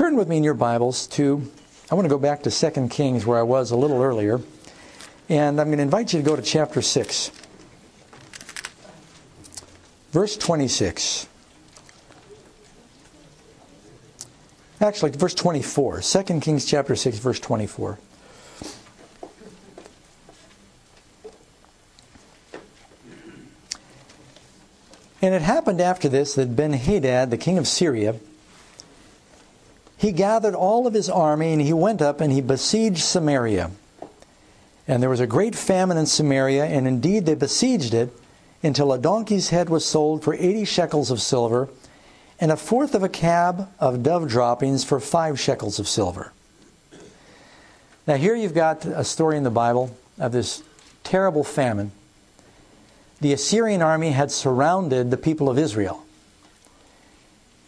turn with me in your Bibles to, I want to go back to 2 Kings where I was a little earlier. And I'm going to invite you to go to chapter 6, verse 26. Actually, verse 24. 2 Kings chapter 6, verse 24. And it happened after this that Ben Hadad, the king of Syria, he gathered all of his army and he went up and he besieged Samaria. And there was a great famine in Samaria, and indeed they besieged it until a donkey's head was sold for 80 shekels of silver, and a fourth of a cab of dove droppings for five shekels of silver. Now, here you've got a story in the Bible of this terrible famine the Assyrian army had surrounded the people of Israel.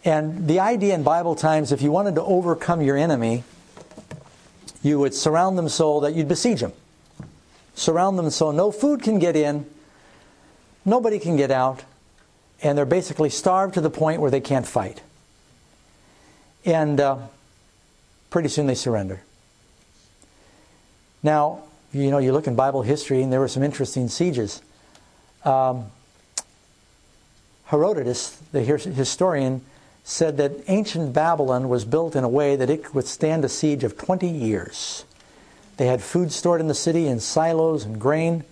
And the idea in Bible times, if you wanted to overcome your enemy, you would surround them so that you'd besiege them. Surround them so no food can get in, nobody can get out, and they're basically starved to the point where they can't fight. And uh, pretty soon they surrender. Now, you know, you look in Bible history, and there were some interesting sieges. Um, Herodotus, the historian, said that ancient Babylon was built in a way that it could withstand a siege of 20 years. They had food stored in the city in silos and grain.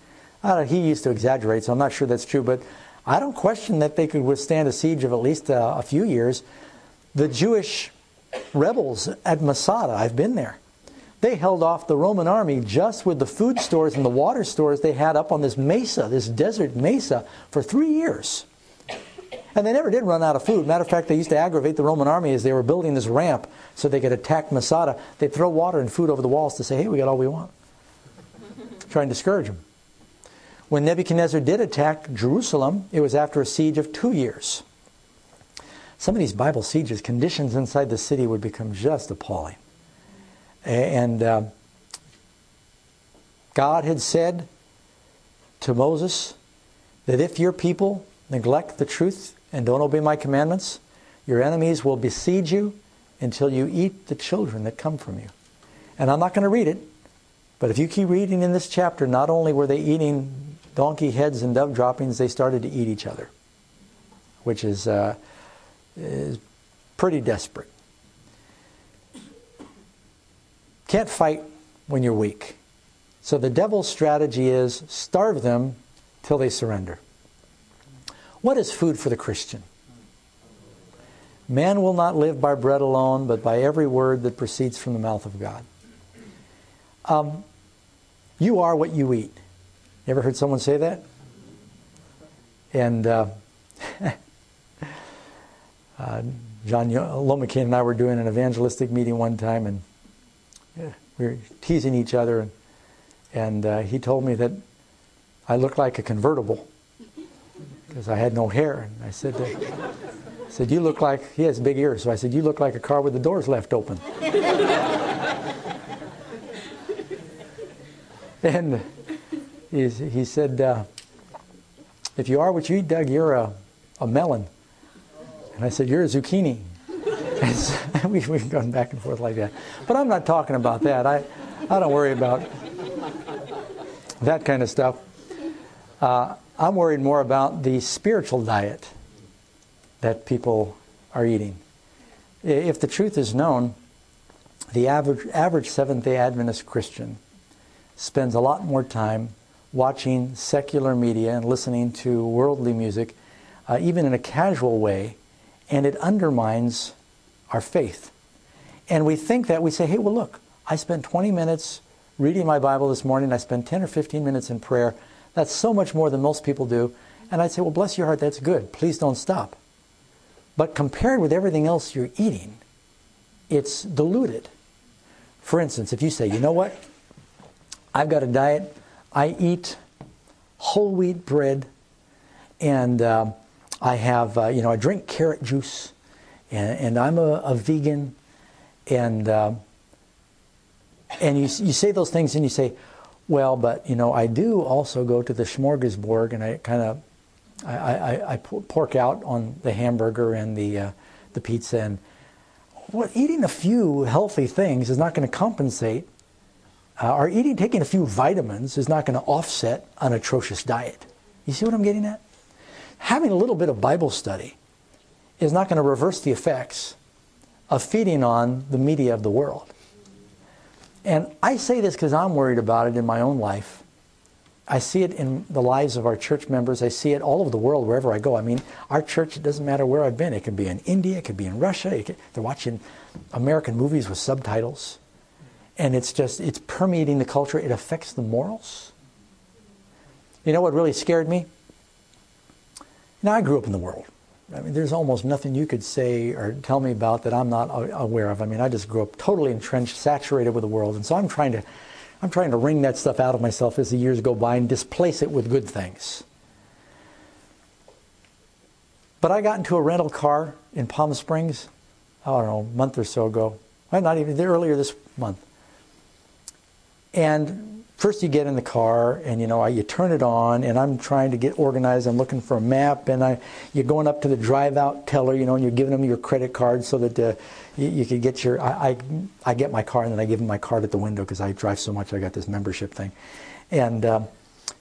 He used to exaggerate, so I'm not sure that's true, but I don't question that they could withstand a siege of at least uh, a few years. The Jewish rebels at Masada, I've been there. They held off the Roman army just with the food stores and the water stores they had up on this mesa, this desert mesa, for three years. And they never did run out of food. Matter of fact, they used to aggravate the Roman army as they were building this ramp so they could attack Masada. They'd throw water and food over the walls to say, hey, we got all we want. Try and discourage them. When Nebuchadnezzar did attack Jerusalem, it was after a siege of two years. Some of these Bible sieges, conditions inside the city would become just appalling. And uh, God had said to Moses that if your people neglect the truth and don't obey my commandments, your enemies will besiege you until you eat the children that come from you. And I'm not going to read it, but if you keep reading in this chapter, not only were they eating donkey heads and dove droppings, they started to eat each other, which is, uh, is pretty desperate. Can't fight when you're weak. So the devil's strategy is starve them till they surrender. What is food for the Christian? Man will not live by bread alone, but by every word that proceeds from the mouth of God. Um, you are what you eat. You ever heard someone say that? And uh, uh, John Lomacang and I were doing an evangelistic meeting one time, and we were teasing each other, and, and uh, he told me that I looked like a convertible because I had no hair. And I said, I said, you look like, he has big ears, so I said, you look like a car with the doors left open. and he, he said, uh, if you are what you eat, Doug, you're a, a melon. And I said, you're a zucchini. we, we've gone back and forth like that. But I'm not talking about that. I, I don't worry about that kind of stuff. Uh, I'm worried more about the spiritual diet that people are eating. If the truth is known, the average, average Seventh day Adventist Christian spends a lot more time watching secular media and listening to worldly music, uh, even in a casual way, and it undermines our faith. And we think that we say, hey, well, look, I spent 20 minutes reading my Bible this morning, I spent 10 or 15 minutes in prayer. That's so much more than most people do. And I'd say, well, bless your heart, that's good. Please don't stop. But compared with everything else you're eating, it's diluted. For instance, if you say, you know what? I've got a diet, I eat whole wheat bread, and uh, I have, uh, you know, I drink carrot juice, and, and I'm a, a, vegan, and uh, and you you say those things, and you say, well, but you know, I do also go to the smorgasbord, and I kind of I, I, I, pork out on the hamburger and the uh, the pizza, and what eating a few healthy things is not going to compensate, uh, or eating, taking a few vitamins is not going to offset an atrocious diet. You see what I'm getting at? Having a little bit of Bible study is not going to reverse the effects of feeding on the media of the world. And I say this because I'm worried about it in my own life. I see it in the lives of our church members. I see it all over the world wherever I go. I mean, our church, it doesn't matter where I've been. It could be in India, it could be in Russia. Could, they're watching American movies with subtitles. And it's just, it's permeating the culture. It affects the morals. You know what really scared me? Now, I grew up in the world. I mean, there's almost nothing you could say or tell me about that I'm not aware of. I mean, I just grew up totally entrenched, saturated with the world, and so I'm trying to, I'm trying to wring that stuff out of myself as the years go by and displace it with good things. But I got into a rental car in Palm Springs, I don't know, a month or so ago. Not even earlier this month. And first you get in the car and you know you turn it on and i'm trying to get organized. I'm looking for a map and I, you're going up to the drive out teller you know and you're giving them your credit card so that uh, you, you can get your I, I, I, get my car and then i give them my card at the window because i drive so much i got this membership thing. And um,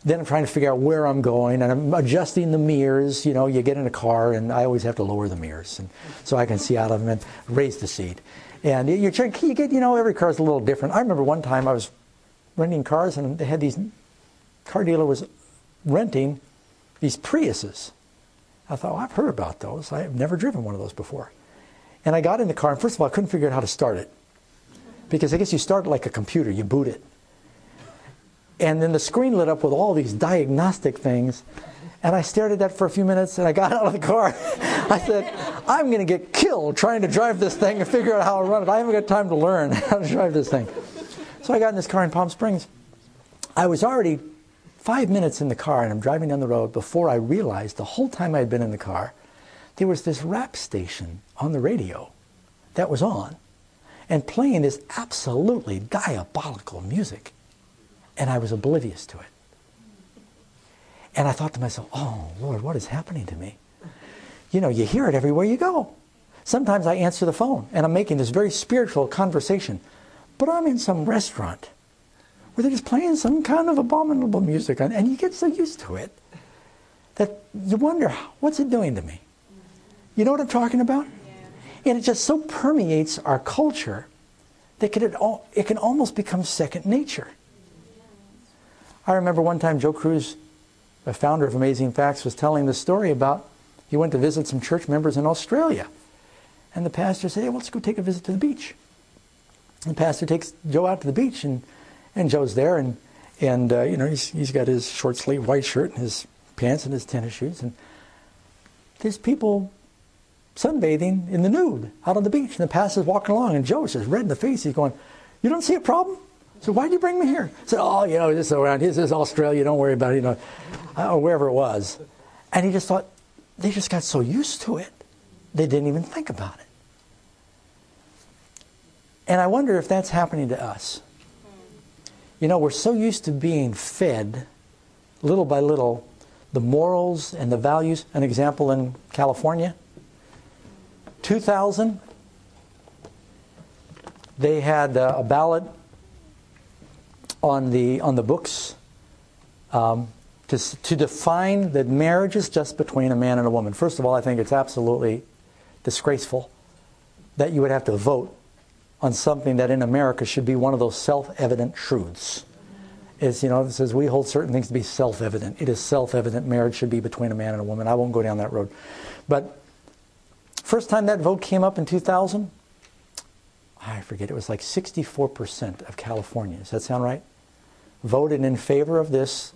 then i'm trying to figure out where i'm going and i'm adjusting the mirrors you know you get in a car and i always have to lower the mirrors and so i can see out of them and raise the seat. And you're you get you know every car is a little different. I remember one time i was renting cars, and they had these car dealer was renting these Priuses. I thought, well, I've heard about those. I've never driven one of those before. And I got in the car, and first of all, I couldn't figure out how to start it. Because I guess you start like a computer, you boot it. And then the screen lit up with all these diagnostic things. And I stared at that for a few minutes and I got out of the car. I said, I'm going to get killed trying to drive this thing and figure out how to run it. I haven't got time to learn how to drive this thing. So I got in this car in Palm Springs. I was already five minutes in the car and I'm driving down the road before I realized the whole time I had been in the car, there was this rap station on the radio that was on and playing this absolutely diabolical music. And I was oblivious to it. And I thought to myself, oh, Lord, what is happening to me? You know, you hear it everywhere you go. Sometimes I answer the phone and I'm making this very spiritual conversation but I'm in some restaurant where they're just playing some kind of abominable music, and you get so used to it that you wonder, what's it doing to me? You know what I'm talking about? Yeah. And it just so permeates our culture that it, it can almost become second nature. I remember one time Joe Crews, the founder of Amazing Facts, was telling the story about he went to visit some church members in Australia. And the pastor said, hey, well, let's go take a visit to the beach. The pastor takes Joe out to the beach, and, and Joe's there, and, and uh, you know, he's, he's got his short sleeve white shirt and his pants and his tennis shoes, and there's people sunbathing in the nude out on the beach, and the pastor's walking along, and Joe's just red in the face. He's going, "You don't see a problem?" So why did you bring me here? I said, "Oh, you know, this is around. This is Australia. Don't worry about it. You know, or wherever it was." And he just thought they just got so used to it, they didn't even think about it. And I wonder if that's happening to us. You know, we're so used to being fed little by little the morals and the values. An example in California 2000, they had a ballot on the, on the books um, to, to define that marriage is just between a man and a woman. First of all, I think it's absolutely disgraceful that you would have to vote on something that in America should be one of those self-evident truths. Is you know it says we hold certain things to be self-evident. It is self-evident marriage should be between a man and a woman. I won't go down that road, but first time that vote came up in 2000, I forget it was like 64% of Californians. Does that sound right? Voted in favor of this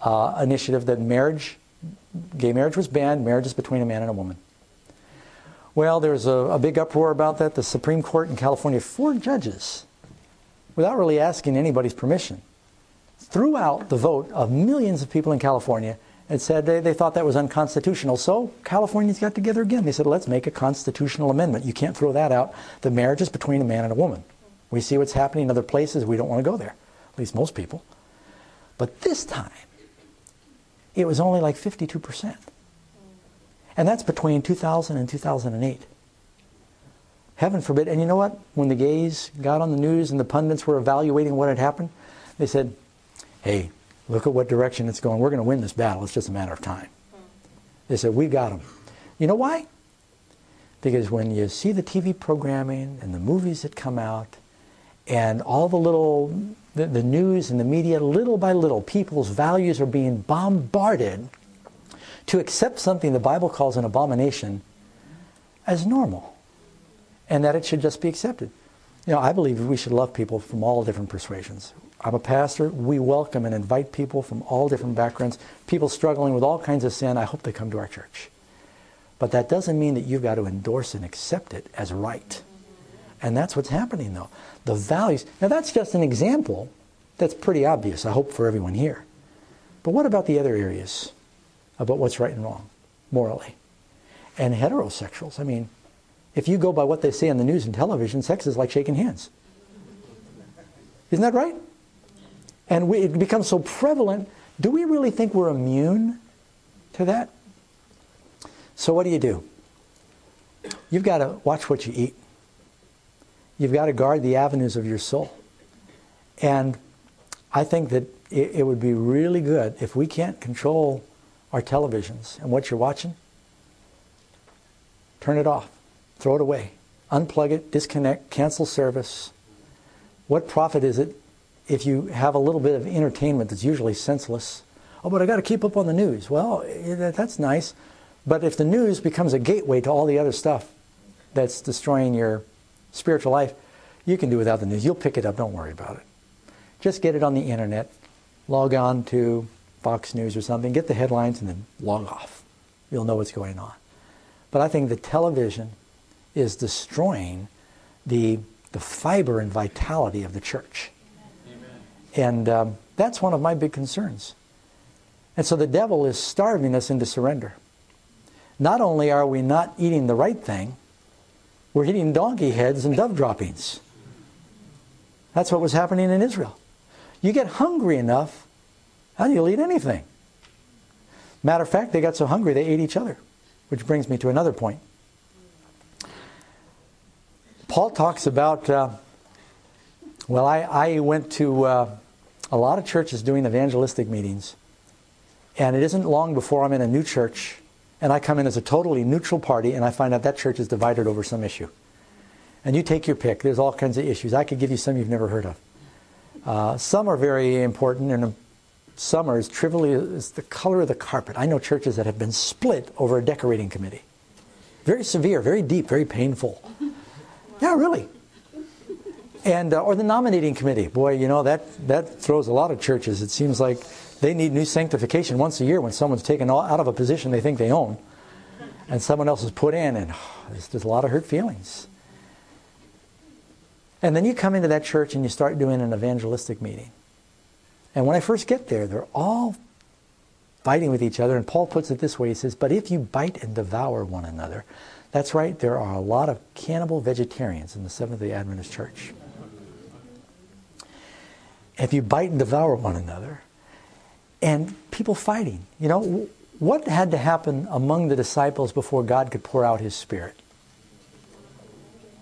uh, initiative that marriage, gay marriage was banned. Marriage is between a man and a woman. Well, there's a, a big uproar about that. The Supreme Court in California, four judges, without really asking anybody's permission, threw out the vote of millions of people in California and said they, they thought that was unconstitutional. So Californians got together again. They said, let's make a constitutional amendment. You can't throw that out. The marriage is between a man and a woman. We see what's happening in other places. We don't want to go there, at least most people. But this time, it was only like 52%. And that's between 2000 and 2008. Heaven forbid. And you know what? When the gays got on the news and the pundits were evaluating what had happened, they said, hey, look at what direction it's going. We're going to win this battle. It's just a matter of time. They said, we got them. You know why? Because when you see the TV programming and the movies that come out and all the little, the, the news and the media, little by little, people's values are being bombarded to accept something the Bible calls an abomination as normal and that it should just be accepted. You know, I believe we should love people from all different persuasions. I'm a pastor. We welcome and invite people from all different backgrounds, people struggling with all kinds of sin. I hope they come to our church. But that doesn't mean that you've got to endorse and accept it as right. And that's what's happening, though. The values. Now, that's just an example that's pretty obvious, I hope, for everyone here. But what about the other areas about what's right and wrong morally? And heterosexuals. I mean, if you go by what they say on the news and television, sex is like shaking hands. Isn't that right? And we, it becomes so prevalent. Do we really think we're immune to that? So, what do you do? You've got to watch what you eat. You've got to guard the avenues of your soul. And I think that it, it would be really good if we can't control our televisions and what you're watching, turn it off, throw it away, unplug it, disconnect, cancel service. What profit is it if you have a little bit of entertainment that's usually senseless? Oh, but I got to keep up on the news. Well, eh, that's nice. But if the news becomes a gateway to all the other stuff that's destroying your spiritual life, you can do without the news. You'll pick it up, don't worry about it. Just get it on the internet, log on to Fox News or something, get the headlines, and then log off. You'll know what's going on. But I think the television is destroying the, the fiber and vitality of the church. Amen. And um, that's one of my big concerns. And so the devil is starving us into surrender not only are we not eating the right thing, we're eating donkey heads and dove droppings. That's what was happening in Israel. You get hungry enough, and you'll eat anything. Matter of fact, they got so hungry they ate each other, which brings me to another point. Paul talks about, uh, well, I, I went to uh, a lot of churches doing evangelistic meetings, and it isn't long before I'm in a new church and I come in as a totally neutral party and I find out that church is divided over some issue. And you take your pick. There's all kinds of issues. I could give you some you've never heard of. Uh, some are very important, and are as trivially as the color of the carpet. I know churches that have been split over a decorating committee. Very severe, very deep, very painful. Yeah, really. And uh, or the nominating committee. Boy, you know that that throws a lot of churches. It seems like they need new sanctification once a year when someone's taken out of a position they think they own and someone else is put in, and oh, there's, there's a lot of hurt feelings. And then you come into that church and you start doing an evangelistic meeting. And when I first get there, they're all fighting with each other. And Paul puts it this way he says, But if you bite and devour one another, that's right, there are a lot of cannibal vegetarians in the Seventh day Adventist church. If you bite and devour one another, and people fighting. You know, what had to happen among the disciples before God could pour out his Spirit?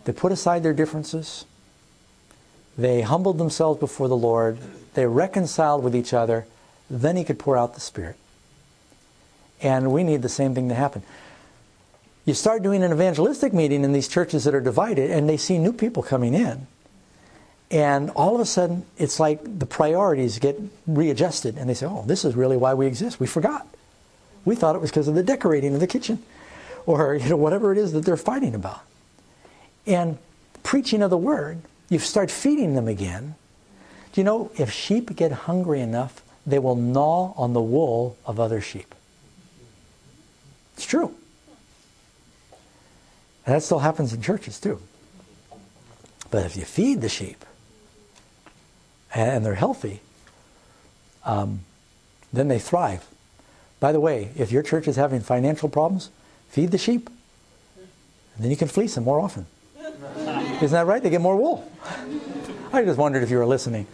They put aside their differences. They humbled themselves before the Lord. They reconciled with each other. Then he could pour out the Spirit. And we need the same thing to happen. You start doing an evangelistic meeting in these churches that are divided, and they see new people coming in. And all of a sudden, it's like the priorities get readjusted, and they say, oh, this is really why we exist. We forgot. We thought it was because of the decorating of the kitchen, or you know, whatever it is that they're fighting about. And preaching of the word, you start feeding them again. Do you know, if sheep get hungry enough, they will gnaw on the wool of other sheep. It's true. And that still happens in churches too. But if you feed the sheep, and they're healthy, um, then they thrive. By the way, if your church is having financial problems, feed the sheep. And then you can fleece them more often. Isn't that right? They get more wool. I just wondered if you were listening.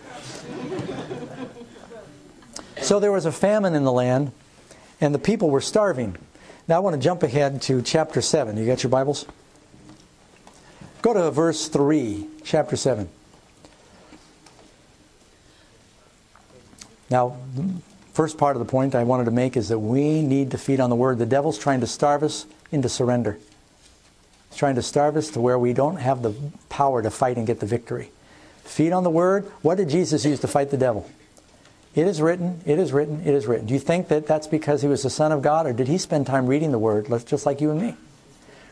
So there was a famine in the land, and the people were starving. Now I want to jump ahead to chapter 7. You got your Bibles? Go to verse 3, chapter 7. Now, the first part of the point I wanted to make is that we need to feed on the Word. The devil's trying to starve us into surrender. He's trying to starve us to where we don't have the power to fight and get the victory. Feed on the Word. What did Jesus use to fight the devil? It is written, it is written, it is written. Do you think that that's because he was the Son of God, or did he spend time reading the Word, just like you and me?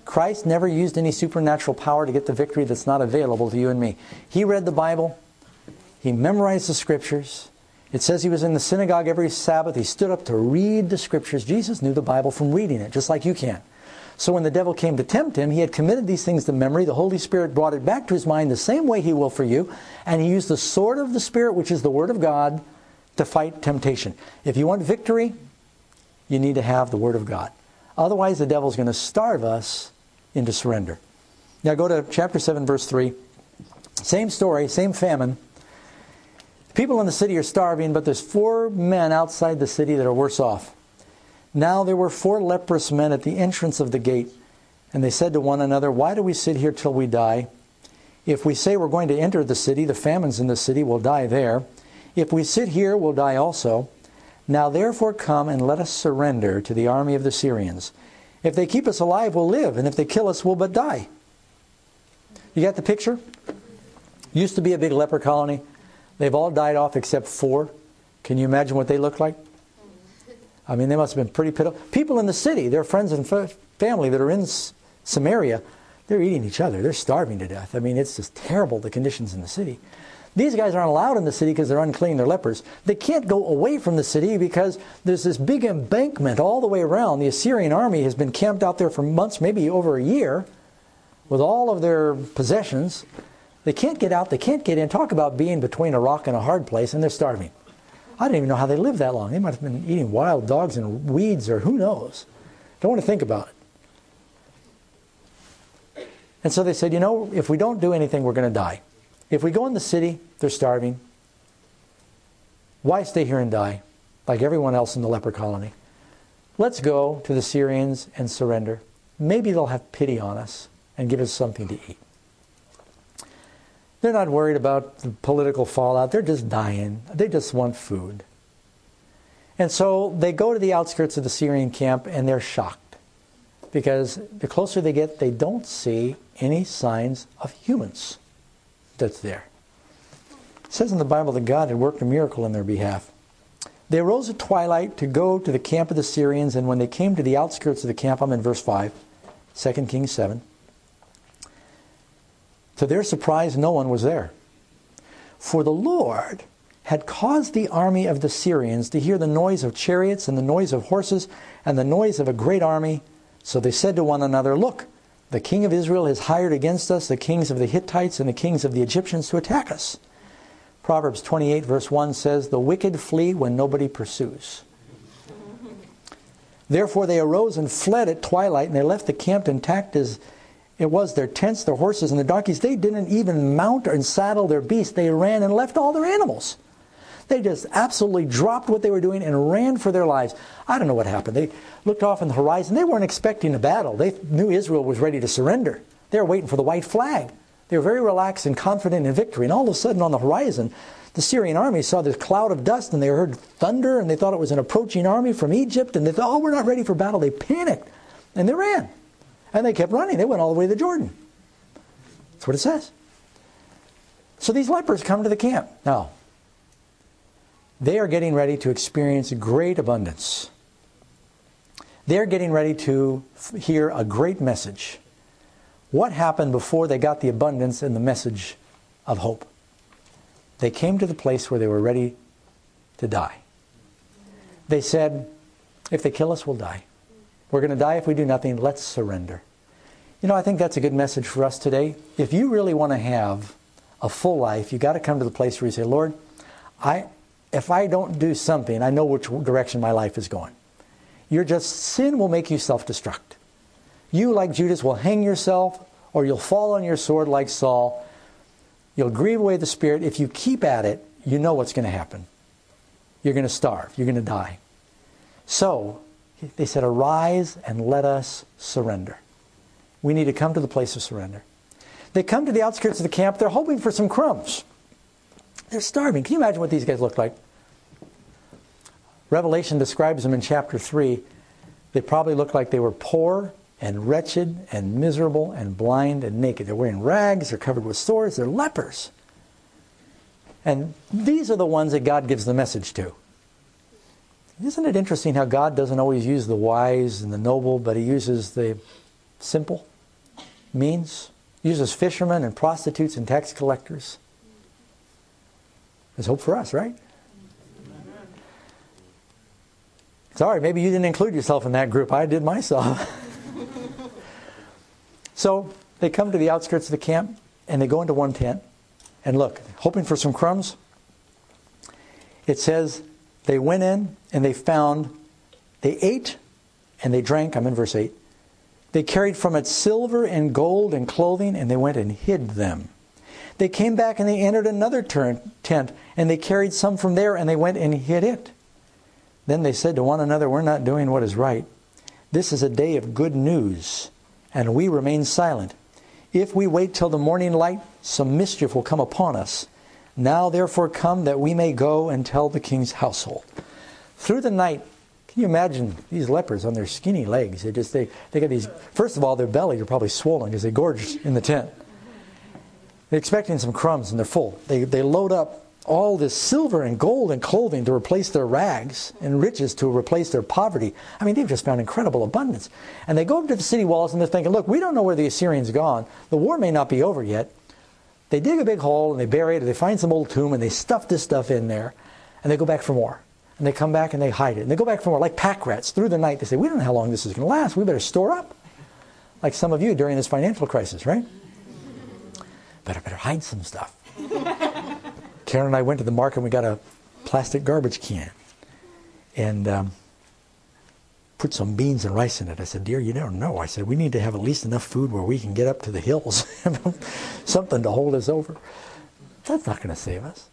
Christ never used any supernatural power to get the victory that's not available to you and me. He read the Bible, he memorized the Scriptures. It says he was in the synagogue every Sabbath. He stood up to read the Scriptures. Jesus knew the Bible from reading it, just like you can. So when the devil came to tempt him, he had committed these things to memory. The Holy Spirit brought it back to his mind the same way he will for you. And he used the sword of the Spirit, which is the Word of God, to fight temptation. If you want victory, you need to have the Word of God. Otherwise, the devil's going to starve us into surrender. Now go to chapter 7, verse 3. Same story, same famine. People in the city are starving, but there's four men outside the city that are worse off. Now there were four leprous men at the entrance of the gate, and they said to one another, Why do we sit here till we die? If we say we're going to enter the city, the famines in the city will die there. If we sit here, we'll die also. Now therefore come and let us surrender to the army of the Syrians. If they keep us alive, we'll live, and if they kill us, we'll but die. You got the picture? Used to be a big leper colony. They've all died off except four. Can you imagine what they look like? I mean, they must have been pretty pitiful. People in the city, their friends and family that are in Samaria, they're eating each other. They're starving to death. I mean, it's just terrible, the conditions in the city. These guys aren't allowed in the city because they're unclean, they're lepers. They can't go away from the city because there's this big embankment all the way around. The Assyrian army has been camped out there for months, maybe over a year, with all of their possessions. They can't get out, they can't get in. Talk about being between a rock and a hard place, and they're starving. I didn't even know how they lived that long. They might have been eating wild dogs and weeds, or who knows. Don't want to think about it. And so they said, you know, if we don't do anything, we're going to die. If we go in the city, they're starving. Why stay here and die like everyone else in the leper colony? Let's go to the Syrians and surrender. Maybe they'll have pity on us and give us something to eat. They're not worried about the political fallout. They're just dying. They just want food. And so they go to the outskirts of the Syrian camp and they're shocked because the closer they get, they don't see any signs of humans that's there. It says in the Bible that God had worked a miracle in their behalf. They arose at twilight to go to the camp of the Syrians, and when they came to the outskirts of the camp, I'm in verse 5, 2 Kings 7. To their surprise, no one was there. For the Lord had caused the army of the Syrians to hear the noise of chariots and the noise of horses and the noise of a great army. So they said to one another, Look, the king of Israel has hired against us the kings of the Hittites and the kings of the Egyptians to attack us. Proverbs 28, verse 1 says, The wicked flee when nobody pursues. Therefore they arose and fled at twilight, and they left the camp intact as it was their tents, their horses, and their donkeys. They didn't even mount and saddle their beasts. They ran and left all their animals. They just absolutely dropped what they were doing and ran for their lives. I don't know what happened. They looked off in the horizon. They weren't expecting a battle. They knew Israel was ready to surrender. They were waiting for the white flag. They were very relaxed and confident in victory. And all of a sudden, on the horizon, the Syrian army saw this cloud of dust and they heard thunder and they thought it was an approaching army from Egypt. And they thought, oh, we're not ready for battle. They panicked and they ran. And they kept running. They went all the way to Jordan. That's what it says. So these lepers come to the camp. Now, they are getting ready to experience great abundance. They're getting ready to hear a great message. What happened before they got the abundance and the message of hope? They came to the place where they were ready to die. They said, If they kill us, we'll die. We're going to die if we do nothing. Let's surrender. You know, I think that's a good message for us today. If you really want to have a full life, you got to come to the place where you say, Lord, I, if I don't do something, I know which direction my life is going. You're just, sin will make you self destruct. You, like Judas, will hang yourself or you'll fall on your sword like Saul. You'll grieve away the Spirit. If you keep at it, you know what's going to happen. You're going to starve. You're going to die. So, they said, Arise and let us surrender. We need to come to the place of surrender. They come to the outskirts of the camp. They're hoping for some crumbs. They're starving. Can you imagine what these guys look like? Revelation describes them in chapter 3. They probably looked like they were poor and wretched and miserable and blind and naked. They're wearing rags, they're covered with sores, they're lepers. And these are the ones that God gives the message to. Isn't it interesting how God doesn't always use the wise and the noble, but He uses the simple means? He uses fishermen and prostitutes and tax collectors. There's hope for us, right? Sorry, maybe you didn't include yourself in that group. I did myself. so they come to the outskirts of the camp and they go into one tent and look, hoping for some crumbs. It says they went in and they found, they ate and they drank. I'm in verse 8. They carried from it silver and gold and clothing and they went and hid them. They came back and they entered another tent and they carried some from there and they went and hid it. Then they said to one another, We're not doing what is right. This is a day of good news, and we remain silent. If we wait till the morning light, some mischief will come upon us. Now therefore come that we may go and tell the king's household. Through the night, can you imagine these lepers on their skinny legs? They just they, they got these first of all their bellies are probably swollen because they gorged in the tent. They're expecting some crumbs and they're full. They they load up all this silver and gold and clothing to replace their rags and riches to replace their poverty. I mean, they've just found incredible abundance. And they go up to the city walls and they're thinking, look, we don't know where the Assyrians gone. The war may not be over yet. They dig a big hole and they bury it, and they find some old tomb and they stuff this stuff in there, and they go back for more. And they come back and they hide it. And they go back for more, like pack rats through the night. They say, we don't know how long this is going to last. We better store up. Like some of you during this financial crisis, right? Better, better hide some stuff. Karen and I went to the market and we got a plastic garbage can and um, put some beans and rice in it. I said, Dear, you don't know. I said, We need to have at least enough food where we can get up to the hills, something to hold us over. That's not going to save us.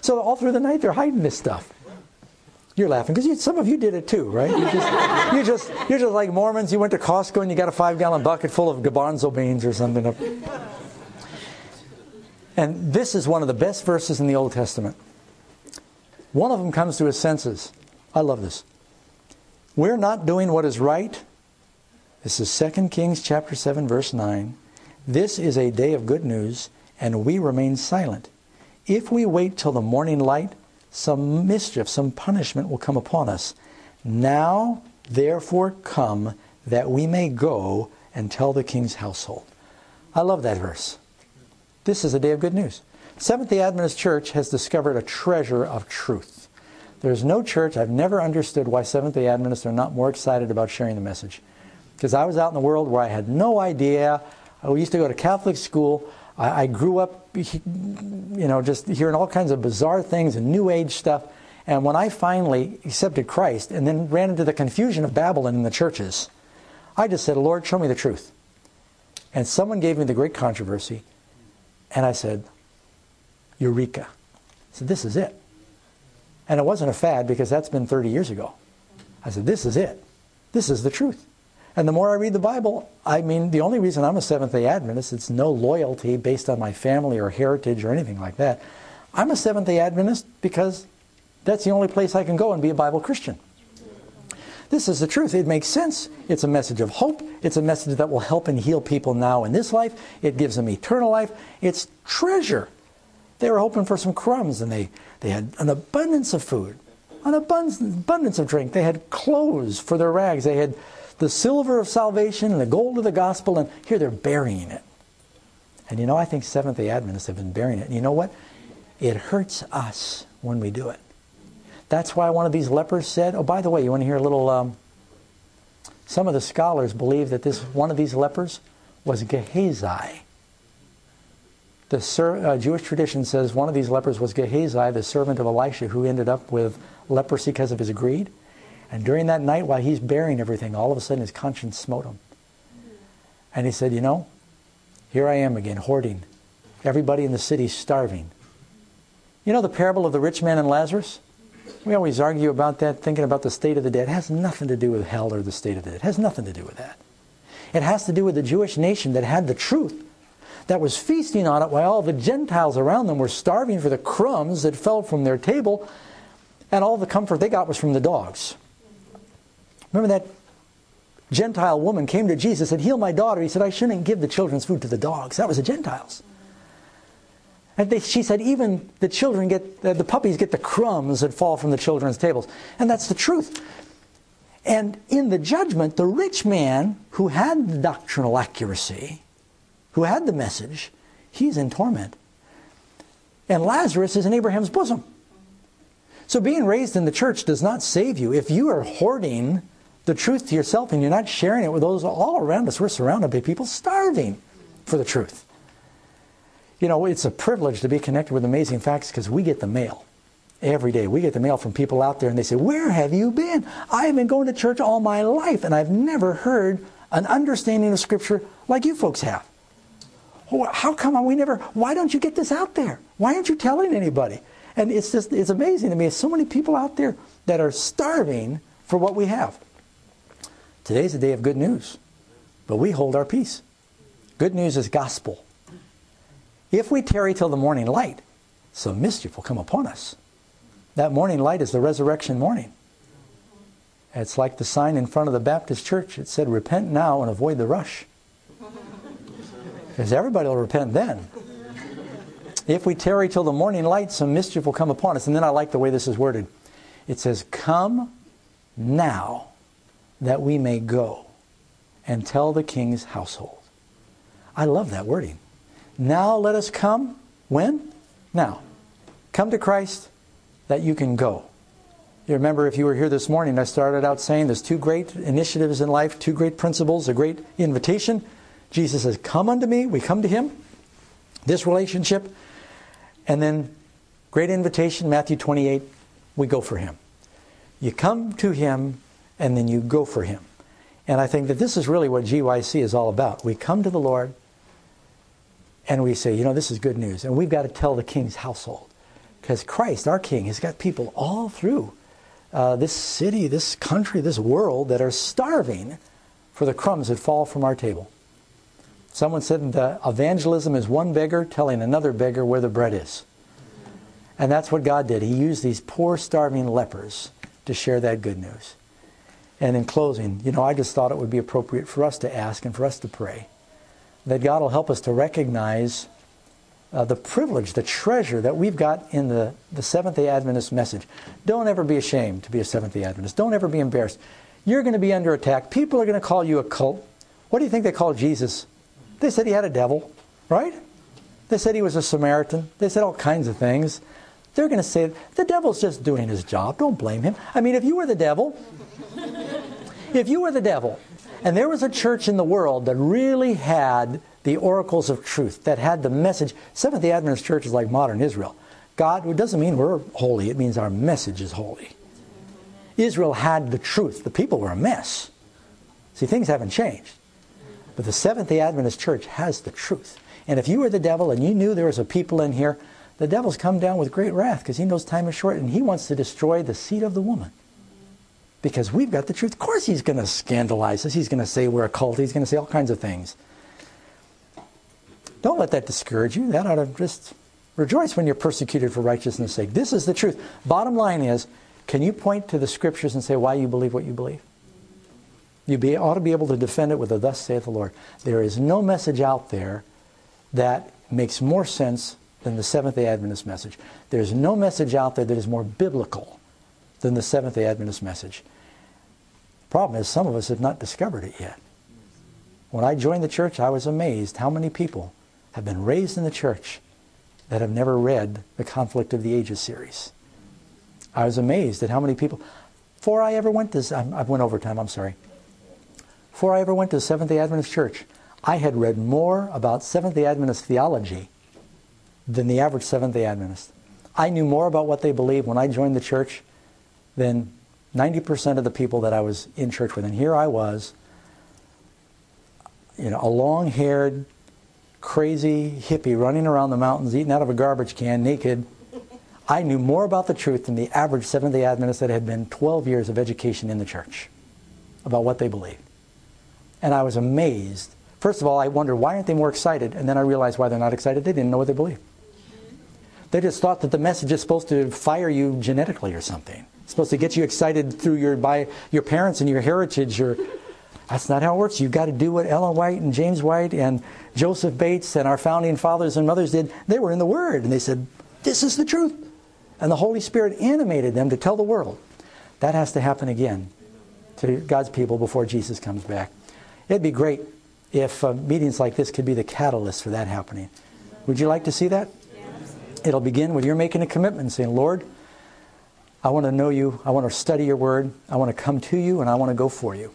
So all through the night, they're hiding this stuff. You're laughing because some of you did it too, right? You just, you just, you're just like Mormons. You went to Costco and you got a five gallon bucket full of garbanzo beans or something. And this is one of the best verses in the Old Testament. One of them comes to his senses. I love this. We're not doing what is right. This is 2 Kings chapter 7 verse 9. This is a day of good news and we remain silent. If we wait till the morning light, some mischief, some punishment will come upon us. Now, therefore, come that we may go and tell the king's household. I love that verse. This is a day of good news. Seventh day Adventist Church has discovered a treasure of truth. There's no church, I've never understood why Seventh day Adventists are not more excited about sharing the message. Because I was out in the world where I had no idea. I used to go to Catholic school. I, I grew up, you know, just hearing all kinds of bizarre things and New Age stuff. And when I finally accepted Christ and then ran into the confusion of Babylon in the churches, I just said, Lord, show me the truth. And someone gave me the great controversy and I said, Eureka. Said, This is it. And it wasn't a fad because that's been 30 years ago. I said, This is it. This is the truth. And the more I read the Bible, I mean, the only reason I'm a Seventh day Adventist, it's no loyalty based on my family or heritage or anything like that. I'm a Seventh day Adventist because that's the only place I can go and be a Bible Christian. This is the truth. It makes sense. It's a message of hope. It's a message that will help and heal people now in this life. It gives them eternal life. It's treasure. They were hoping for some crumbs and they, they had an abundance of food, an abundance, abundance of drink. They had clothes for their rags. They had the silver of salvation and the gold of the gospel, and here they're burying it. And you know, I think Seventh day Adventists have been burying it. And you know what? It hurts us when we do it. That's why one of these lepers said, oh, by the way, you want to hear a little. Um, some of the scholars believe that this one of these lepers was Gehazi. The ser- uh, Jewish tradition says one of these lepers was Gehazi, the servant of Elisha, who ended up with leprosy because of his greed. And during that night, while he's burying everything, all of a sudden his conscience smote him. And he said, You know, here I am again, hoarding. Everybody in the city's starving. You know the parable of the rich man and Lazarus? We always argue about that, thinking about the state of the dead. It has nothing to do with hell or the state of the dead. It has nothing to do with that. It has to do with the Jewish nation that had the truth. That was feasting on it while all the Gentiles around them were starving for the crumbs that fell from their table, and all the comfort they got was from the dogs. Remember that Gentile woman came to Jesus and said, Heal my daughter. He said, I shouldn't give the children's food to the dogs. That was the Gentiles. And they, she said, even the children get, uh, the puppies get the crumbs that fall from the children's tables. And that's the truth. And in the judgment, the rich man who had the doctrinal accuracy, who had the message, he's in torment. And Lazarus is in Abraham's bosom. So being raised in the church does not save you. If you are hoarding the truth to yourself and you're not sharing it with those all around us, we're surrounded by people starving for the truth. You know, it's a privilege to be connected with Amazing Facts because we get the mail every day. We get the mail from people out there and they say, Where have you been? I've been going to church all my life and I've never heard an understanding of Scripture like you folks have. How come we never, why don't you get this out there? Why aren't you telling anybody? And it's just, it's amazing to me. There's so many people out there that are starving for what we have. Today's a day of good news, but we hold our peace. Good news is gospel. If we tarry till the morning light, some mischief will come upon us. That morning light is the resurrection morning. It's like the sign in front of the Baptist church. It said, Repent now and avoid the rush. Because everybody will repent then. If we tarry till the morning light, some mischief will come upon us. And then I like the way this is worded. It says, Come now that we may go and tell the king's household. I love that wording. Now let us come. When? Now. Come to Christ that you can go. You remember if you were here this morning, I started out saying there's two great initiatives in life, two great principles, a great invitation. Jesus says, Come unto me. We come to him. This relationship. And then, great invitation, Matthew 28, we go for him. You come to him and then you go for him. And I think that this is really what GYC is all about. We come to the Lord and we say, you know, this is good news. And we've got to tell the king's household. Because Christ, our king, has got people all through uh, this city, this country, this world that are starving for the crumbs that fall from our table. Someone said that evangelism is one beggar telling another beggar where the bread is. And that's what God did. He used these poor, starving lepers to share that good news. And in closing, you know, I just thought it would be appropriate for us to ask and for us to pray that God will help us to recognize uh, the privilege, the treasure that we've got in the, the Seventh day Adventist message. Don't ever be ashamed to be a Seventh day Adventist. Don't ever be embarrassed. You're going to be under attack. People are going to call you a cult. What do you think they called Jesus? They said he had a devil, right? They said he was a Samaritan. They said all kinds of things. They're going to say, the devil's just doing his job. Don't blame him. I mean, if you were the devil, if you were the devil, and there was a church in the world that really had the oracles of truth, that had the message. Seventh day Adventist Church is like modern Israel. God, it doesn't mean we're holy, it means our message is holy. Israel had the truth, the people were a mess. See, things haven't changed. But the Seventh day Adventist Church has the truth. And if you were the devil and you knew there was a people in here, the devil's come down with great wrath because he knows time is short and he wants to destroy the seed of the woman. Because we've got the truth. Of course he's going to scandalize us. He's going to say we're a cult. He's going to say all kinds of things. Don't let that discourage you. That ought to just rejoice when you're persecuted for righteousness' sake. This is the truth. Bottom line is, can you point to the scriptures and say why you believe what you believe? You be, ought to be able to defend it with a thus saith the Lord. There is no message out there that makes more sense than the Seventh day Adventist message. There's no message out there that is more biblical than the Seventh day Adventist message. The problem is, some of us have not discovered it yet. When I joined the church, I was amazed how many people have been raised in the church that have never read the Conflict of the Ages series. I was amazed at how many people. Before I ever went this, I went over time, I'm sorry. Before I ever went to Seventh day Adventist Church, I had read more about Seventh day Adventist theology than the average Seventh day Adventist. I knew more about what they believed when I joined the church than 90% of the people that I was in church with. And here I was, you know, a long haired, crazy hippie running around the mountains eating out of a garbage can naked. I knew more about the truth than the average Seventh day Adventist that had been 12 years of education in the church about what they believed. And I was amazed First of all, I wonder why aren't they more excited? And then I realized why they're not excited. They didn't know what they believed. They just thought that the message is supposed to fire you genetically or something. It's supposed to get you excited through your by your parents and your heritage or that's not how it works. You've got to do what Ellen White and James White and Joseph Bates and our founding fathers and mothers did. They were in the Word and they said, This is the truth. And the Holy Spirit animated them to tell the world. That has to happen again to God's people before Jesus comes back. It'd be great if uh, meetings like this could be the catalyst for that happening. Would you like to see that? It'll begin with your making a commitment saying, Lord, I want to know you. I want to study your word. I want to come to you and I want to go for you.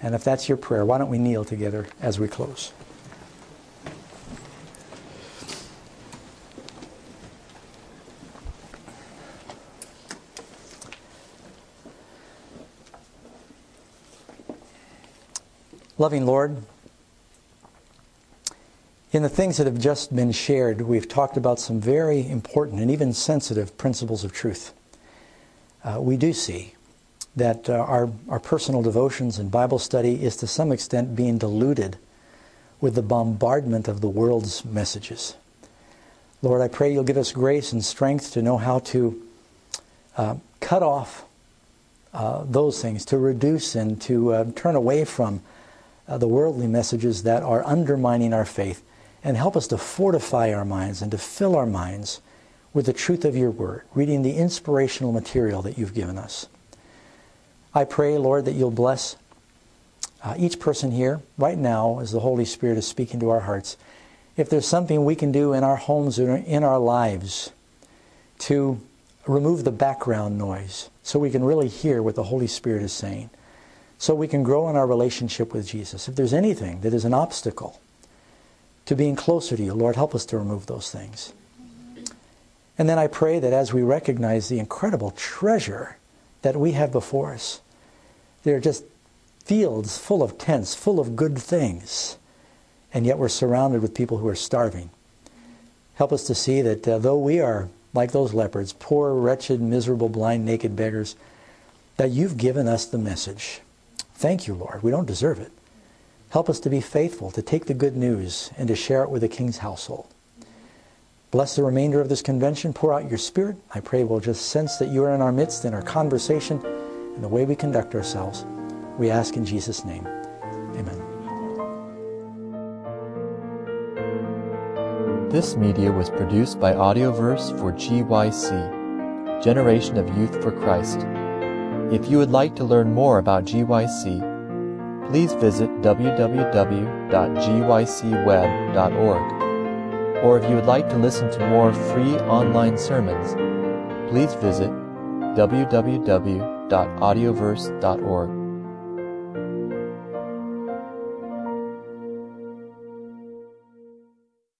And if that's your prayer, why don't we kneel together as we close? Loving Lord, in the things that have just been shared, we've talked about some very important and even sensitive principles of truth. Uh, we do see that uh, our, our personal devotions and Bible study is to some extent being diluted with the bombardment of the world's messages. Lord, I pray you'll give us grace and strength to know how to uh, cut off uh, those things, to reduce and to uh, turn away from uh, the worldly messages that are undermining our faith and help us to fortify our minds and to fill our minds with the truth of your word, reading the inspirational material that you've given us. I pray, Lord, that you'll bless uh, each person here right now as the Holy Spirit is speaking to our hearts. If there's something we can do in our homes or in our lives to remove the background noise so we can really hear what the Holy Spirit is saying, so we can grow in our relationship with Jesus. If there's anything that is an obstacle, to being closer to you. Lord, help us to remove those things. And then I pray that as we recognize the incredible treasure that we have before us, there are just fields full of tents, full of good things, and yet we're surrounded with people who are starving. Help us to see that uh, though we are like those lepers, poor, wretched, miserable, blind, naked beggars, that you've given us the message. Thank you, Lord. We don't deserve it. Help us to be faithful, to take the good news and to share it with the king's household. Bless the remainder of this convention. Pour out your spirit. I pray we'll just sense that you are in our midst in our conversation and the way we conduct ourselves. We ask in Jesus' name. Amen. This media was produced by Audioverse for GYC, Generation of Youth for Christ. If you would like to learn more about GYC, please visit www.gycweb.org. Or if you would like to listen to more free online sermons, please visit www.audioverse.org.